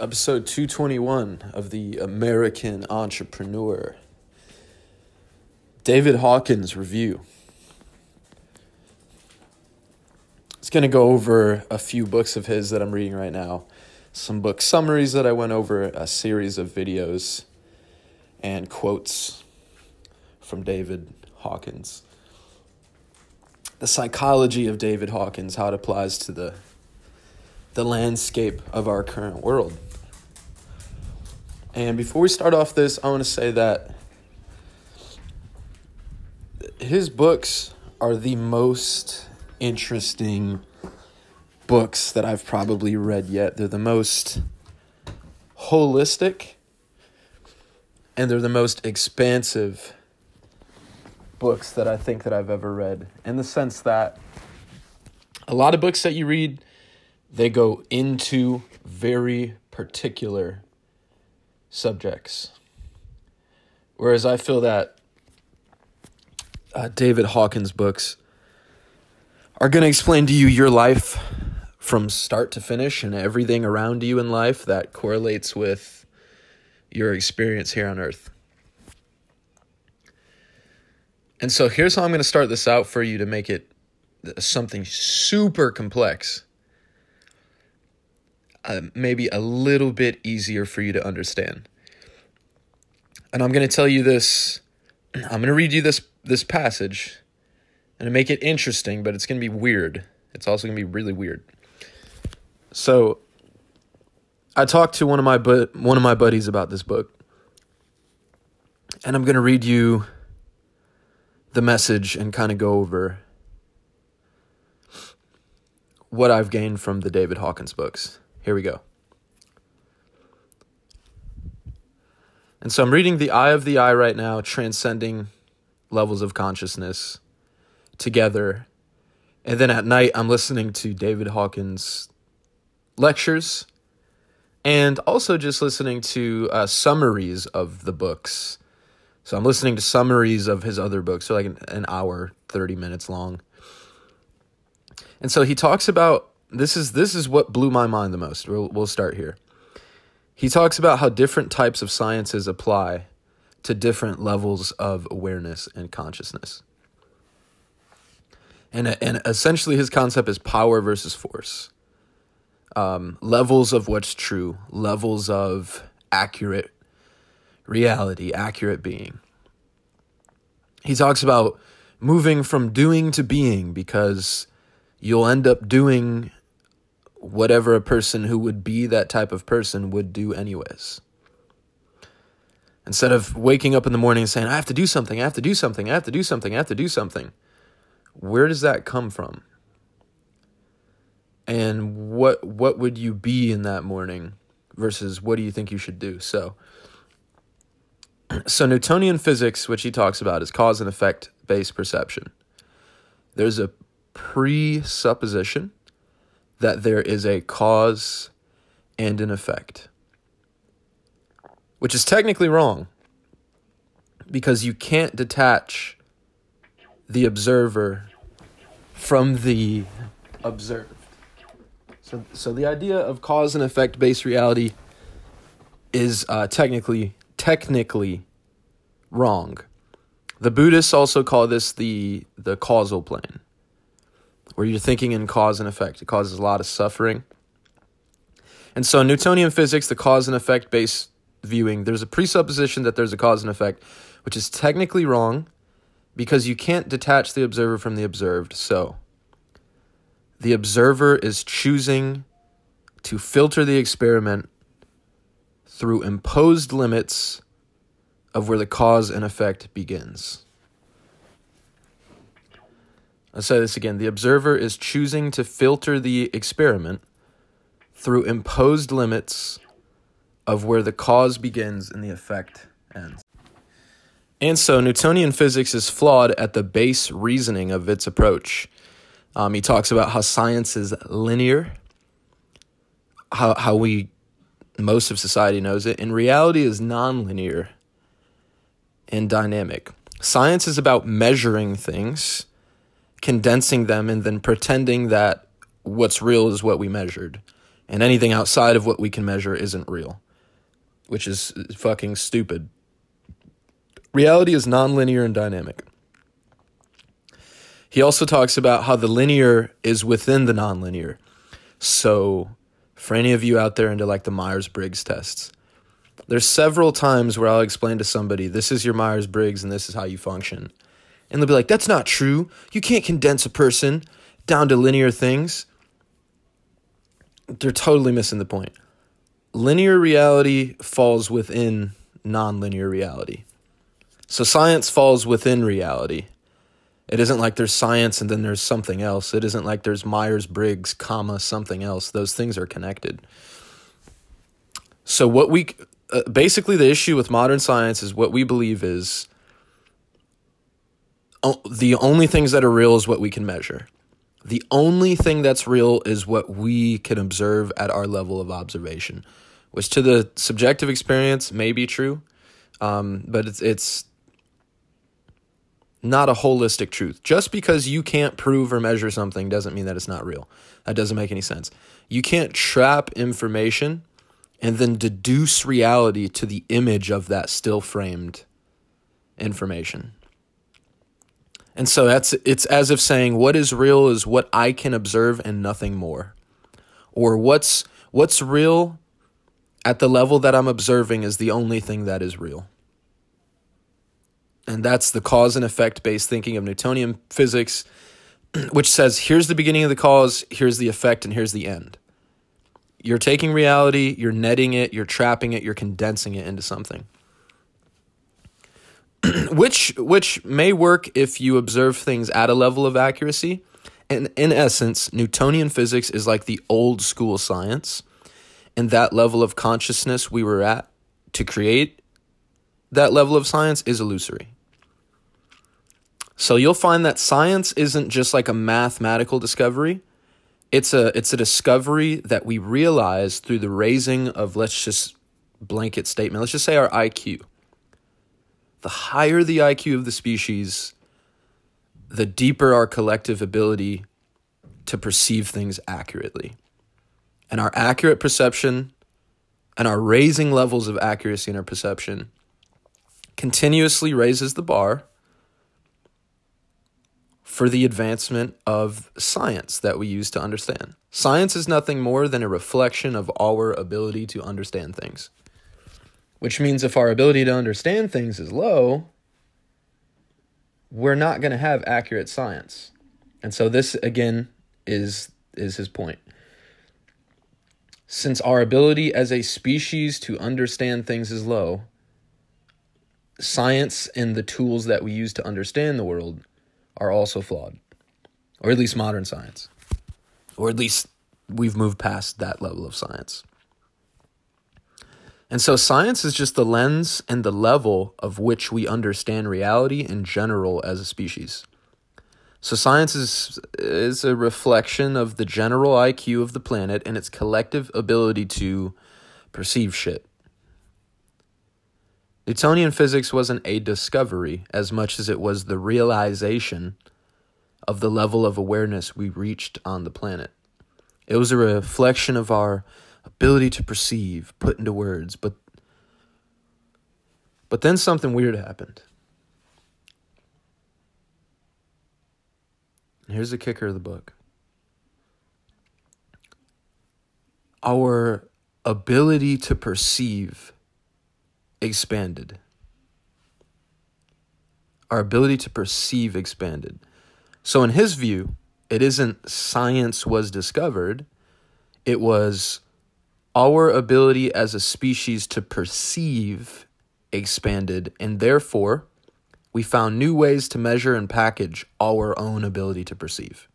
episode 221 of the American Entrepreneur. David Hawkins review. It's going to go over a few books of his that I'm reading right now, some book summaries that I went over, a series of videos, and quotes from David Hawkins. The psychology of David Hawkins, how it applies to the the landscape of our current world. And before we start off this, I want to say that his books are the most interesting books that I've probably read yet. They're the most holistic and they're the most expansive books that I think that I've ever read in the sense that a lot of books that you read they go into very particular subjects. Whereas I feel that uh, David Hawkins' books are going to explain to you your life from start to finish and everything around you in life that correlates with your experience here on earth. And so here's how I'm going to start this out for you to make it something super complex uh, maybe a little bit easier for you to understand. And I'm going to tell you this. I'm going to read you this this passage, and make it interesting, but it's going to be weird. It's also going to be really weird. So, I talked to one of my bu- one of my buddies about this book, and I'm going to read you the message and kind of go over what I've gained from the David Hawkins books. Here we go. And so I'm reading The Eye of the I right now, transcending levels of consciousness together. And then at night, I'm listening to David Hawkins' lectures and also just listening to uh, summaries of the books. So I'm listening to summaries of his other books, so like an, an hour, 30 minutes long. And so he talks about this is this is what blew my mind the most. We'll, we'll start here. He talks about how different types of sciences apply to different levels of awareness and consciousness. And, and essentially, his concept is power versus force. Um, levels of what's true, levels of accurate reality, accurate being. He talks about moving from doing to being because you'll end up doing whatever a person who would be that type of person would do, anyways. Instead of waking up in the morning and saying, I have to do something, I have to do something, I have to do something, I have to do something, where does that come from? And what what would you be in that morning versus what do you think you should do? So so Newtonian physics, which he talks about, is cause and effect based perception. There's a presupposition that there is a cause and an effect, which is technically wrong because you can't detach the observer from the observed. So, so the idea of cause and effect based reality is uh, technically technically wrong. The Buddhists also call this the the causal plane where you're thinking in cause and effect. It causes a lot of suffering. And so, in Newtonian physics, the cause and effect based viewing, there's a presupposition that there's a cause and effect, which is technically wrong because you can't detach the observer from the observed. So, the observer is choosing to filter the experiment through imposed limits of where the cause and effect begins. I'll say this again. The observer is choosing to filter the experiment through imposed limits of where the cause begins and the effect ends. And so Newtonian physics is flawed at the base reasoning of its approach. Um, he talks about how science is linear, how, how we, most of society knows it, and reality is nonlinear and dynamic. Science is about measuring things condensing them and then pretending that what's real is what we measured. And anything outside of what we can measure isn't real, which is fucking stupid. Reality is nonlinear and dynamic. He also talks about how the linear is within the nonlinear. So, for any of you out there into like the Myers Briggs tests, there's several times where I'll explain to somebody, this is your Myers Briggs and this is how you function. And they'll be like, that's not true. You can't condense a person down to linear things. They're totally missing the point. Linear reality falls within nonlinear reality. So science falls within reality. It isn't like there's science and then there's something else. It isn't like there's Myers Briggs, comma, something else. Those things are connected. So, what we uh, basically, the issue with modern science is what we believe is oh, the only things that are real is what we can measure. The only thing that's real is what we can observe at our level of observation, which to the subjective experience may be true, um, but it's it's not a holistic truth. Just because you can't prove or measure something doesn't mean that it's not real. That doesn't make any sense. You can't trap information and then deduce reality to the image of that still framed information. And so that's it's as if saying what is real is what I can observe and nothing more. Or what's what's real at the level that I'm observing is the only thing that is real. And that's the cause and effect based thinking of Newtonian physics, which says here's the beginning of the cause, here's the effect, and here's the end. You're taking reality, you're netting it, you're trapping it, you're condensing it into something. which which may work if you observe things at a level of accuracy. And in essence, Newtonian physics is like the old school science. And that level of consciousness we were at to create that level of science is illusory. So you'll find that science isn't just like a mathematical discovery. It's a it's a discovery that we realize through the raising of let's just blanket statement. Let's just say our IQ. The higher the IQ of the species, the deeper our collective ability to perceive things accurately. And our accurate perception and our raising levels of accuracy in our perception continuously raises the bar for the advancement of science that we use to understand. Science is nothing more than a reflection of our ability to understand things. Which means if our ability to understand things is low, we're not going to have accurate science. And so this again is is his point. Since our ability as a species to understand things is low, science and the tools that we use to understand the world are also flawed, or at least modern science, or at least we've moved past that level of science. And so science is just the lens and the level of which we understand reality in general as a species. So science is is a reflection of the general IQ of the planet and its collective ability to perceive shit. Newtonian physics wasn't a discovery as much as it was the realization of the level of awareness we reached on the planet. It was a reflection of our ability to perceive, put into words, but but then something weird happened. here's the kicker of the book. Our ability to perceive expanded. Our ability to perceive expanded. So, in his view, it isn't science was discovered, it was our ability as a species to perceive expanded, and therefore, we found new ways to measure and package our own ability to perceive.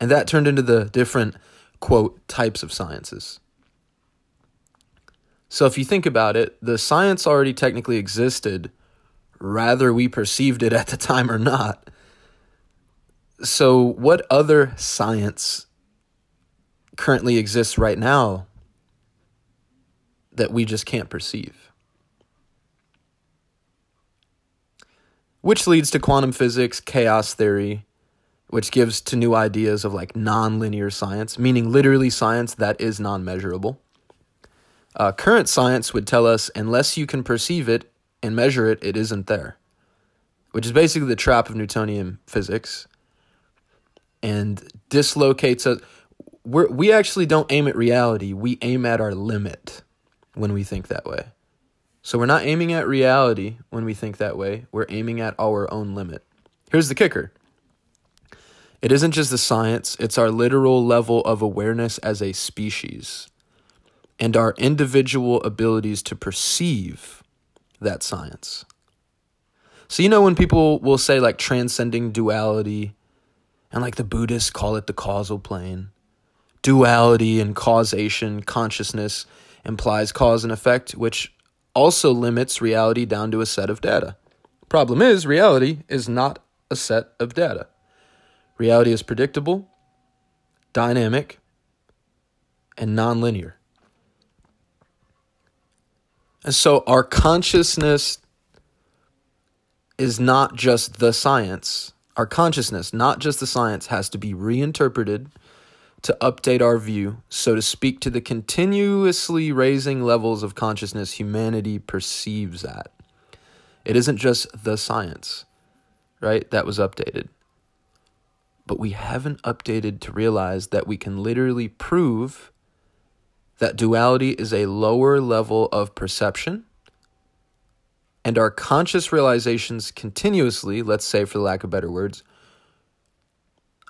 And that turned into the different, quote, types of sciences. So if you think about it, the science already technically existed, rather we perceived it at the time or not. So, what other science currently exists right now that we just can't perceive? Which leads to quantum physics, chaos theory, which gives to new ideas of like nonlinear science, meaning literally science that is non measurable. Uh, current science would tell us unless you can perceive it and measure it, it isn't there, which is basically the trap of Newtonian physics and dislocates us. We're, we actually don't aim at reality, we aim at our limit when we think that way. So we're not aiming at reality when we think that way, we're aiming at our own limit. Here's the kicker it isn't just the science, it's our literal level of awareness as a species and our individual abilities to perceive that science. So, you know, when people will say like transcending duality, and like the Buddhists call it the causal plane, duality and causation, consciousness implies cause and effect, which also limits reality down to a set of data. Problem is, reality is not a set of data. Reality is predictable, dynamic, and nonlinear. And so our consciousness is not just the science. Our consciousness, not just the science, has to be reinterpreted to update our view, so to speak, to the continuously raising levels of consciousness humanity perceives at. It isn't just the science, right, that was updated but we haven't updated to realize that we can literally prove that duality is a lower level of perception. And our conscious realizations continuously, let's say for lack of better words,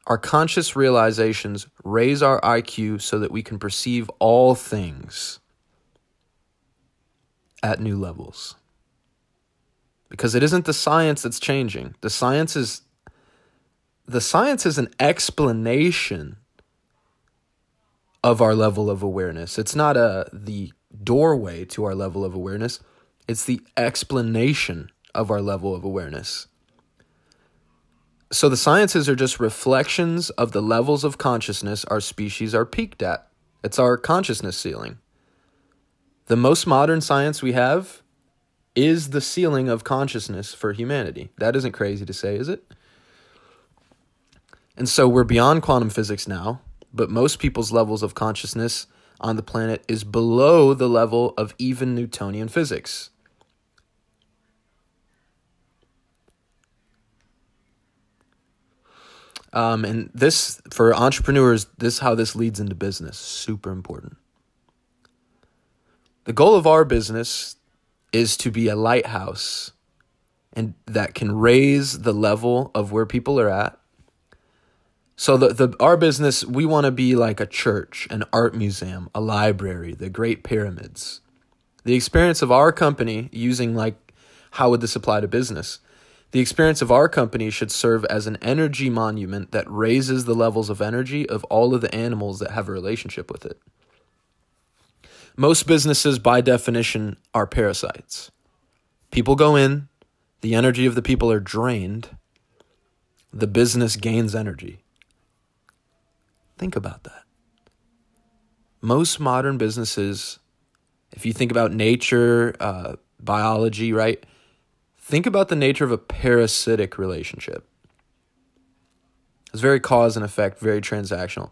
our conscious realizations raise our IQ so that we can perceive all things at new levels. Because it isn't the science that's changing. The science is the science is an explanation of our level of awareness. It's not a the doorway to our level of awareness. It's the explanation of our level of awareness. So the sciences are just reflections of the levels of consciousness our species are peaked at. It's our consciousness ceiling. The most modern science we have is the ceiling of consciousness for humanity. That isn't crazy to say, is it? And so we're beyond quantum physics now, but most people's levels of consciousness on the planet is below the level of even Newtonian physics. Um, and this, for entrepreneurs, this how this leads into business. Super important. The goal of our business is to be a lighthouse and that can raise the level of where people are at so the, the our business, we want to be like a church, an art museum, a library, the Great Pyramids. The experience of our company using like how would this apply to business? The experience of our company should serve as an energy monument that raises the levels of energy of all of the animals that have a relationship with it. Most businesses, by definition, are parasites. People go in, the energy of the people are drained, the business gains energy. Think about that. Most modern businesses, if you think about nature, uh, biology, right? Think about the nature of a parasitic relationship. It's very cause and effect, very transactional.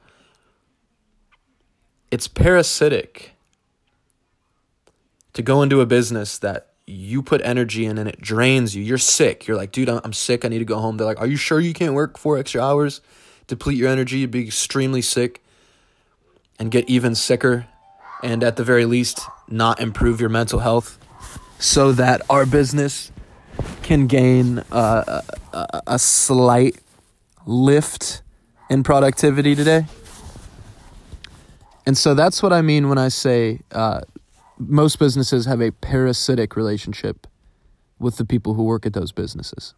It's parasitic to go into a business that you put energy in and it drains you. You're sick. You're like, dude, I'm sick. I need to go home. They're like, are you sure you can't work four extra hours? deplete your energy, be extremely sick, and get even sicker, and at the very least, not improve your mental health, so that our business can gain uh, a, a slight lift in productivity today. And so that's what I mean when I say uh, most businesses have a parasitic relationship with the people who work at those businesses.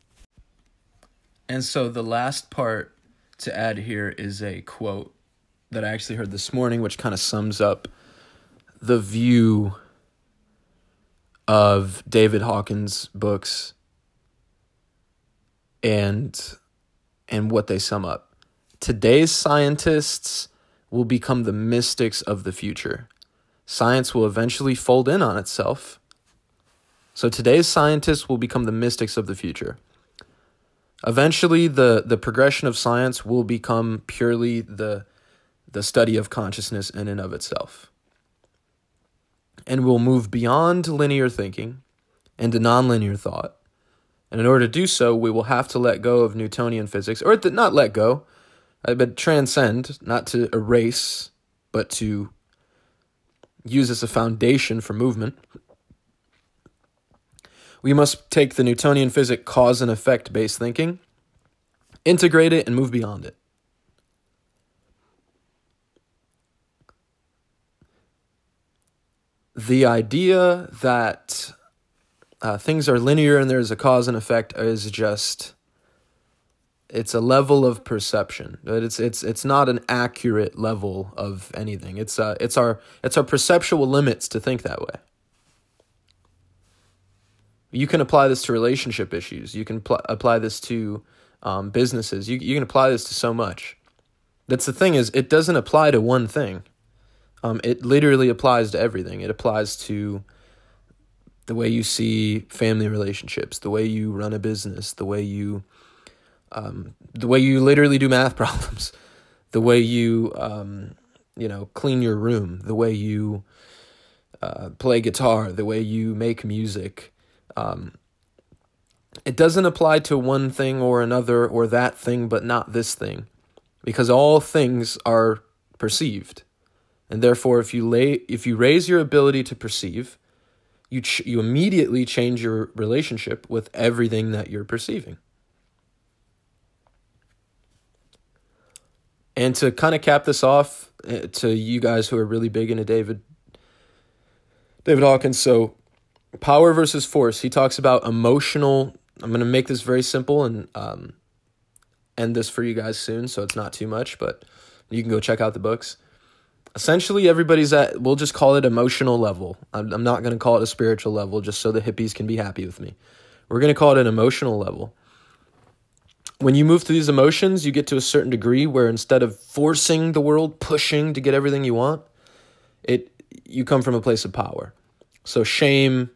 And so the last part to add here is a quote that I actually heard this morning, which kind of sums up the view of David Hawkins' books and and what they sum up. Today's scientists will become the mystics of the future. Science will eventually fold in on itself. So today's scientists will become the mystics of the future. Eventually, the, the progression of science will become purely the, the study of consciousness in and of itself. And we'll move beyond linear thinking and to nonlinear thought. And in order to do so, we will have to let go of Newtonian physics, or th- not let go, uh, but transcend, not to erase, but to use as a foundation for movement. We must take the Newtonian physics cause and effect based thinking, integrate it, and move beyond it. The idea that uh, things are linear and there's a cause and effect is just it's a level of perception it's it's it's not an accurate level of anything. It's uh it's our it's our perceptual limits to think that way. You can apply this to relationship issues. You can pl- apply this to um, businesses. You, you can apply this to so much. That's the thing is it doesn't apply to one thing um, it literally applies to everything. It applies to the way you see family relationships the way you run a business the way you um, the way you literally do math problems the way you um, you know clean your room the way you uh, play guitar the way you make music. Um, it doesn't apply to one thing or another or that thing, but not this thing, because all things are perceived, and therefore, if you lay, if you raise your ability to perceive, you ch- you immediately change your relationship with everything that you're perceiving. And to kind of cap this off, uh, to you guys who are really big into David David Hawkins, so power versus force. He talks about emotional. I'm going to make this very simple and um, end this for you guys soon, so it's not too much, but you can go check out the books. Essentially, everybody's at, we'll just call it emotional level. I'm, I'm not going to call it a spiritual level just so the hippies can be happy with me. We're going to call it an emotional level. When you move through these emotions, you get to a certain degree where instead of forcing the world, pushing to get everything you want, it you come from a place of power. So shame,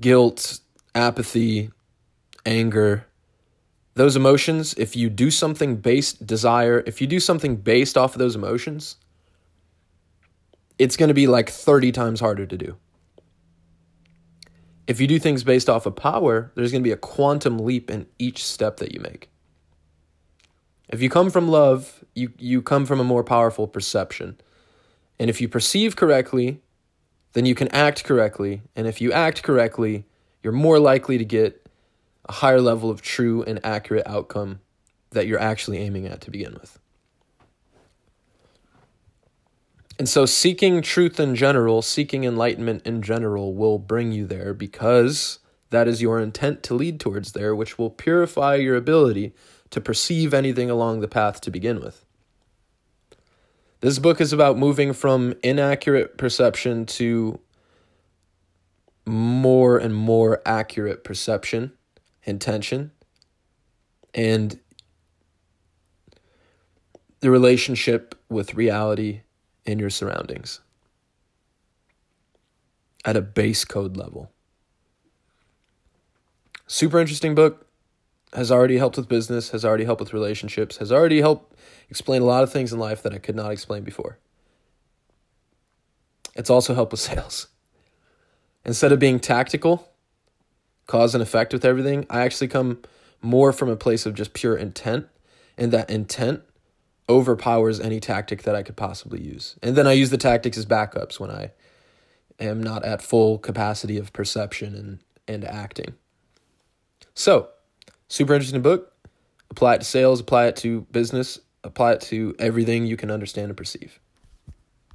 guilt, apathy, anger, those emotions, if you do something based desire, if you do something based off of those emotions, it's going to be like 30 times harder to do. If you do things based off of power, there's going to be a quantum leap in each step that you make. If you come from love, you, you come from a more powerful perception. And if you perceive correctly, then you can act correctly. And if you act correctly, you're more likely to get a higher level of true and accurate outcome that you're actually aiming at to begin with. And so, seeking truth in general, seeking enlightenment in general, will bring you there because that is your intent to lead towards there, which will purify your ability to perceive anything along the path to begin with. This book is about moving from inaccurate perception to more and more accurate perception, intention, and the relationship with reality in your surroundings at a base code level. Super interesting book. Has already helped with business, has already helped with relationships, has already helped explain a lot of things in life that I could not explain before. It's also helped with sales. Instead of being tactical, cause and effect with everything, I actually come more from a place of just pure intent, and that intent overpowers any tactic that I could possibly use. And then I use the tactics as backups when I am not at full capacity of perception and, and acting. So, super interesting book. Apply it to sales, apply it to business, apply it to everything you can understand and perceive.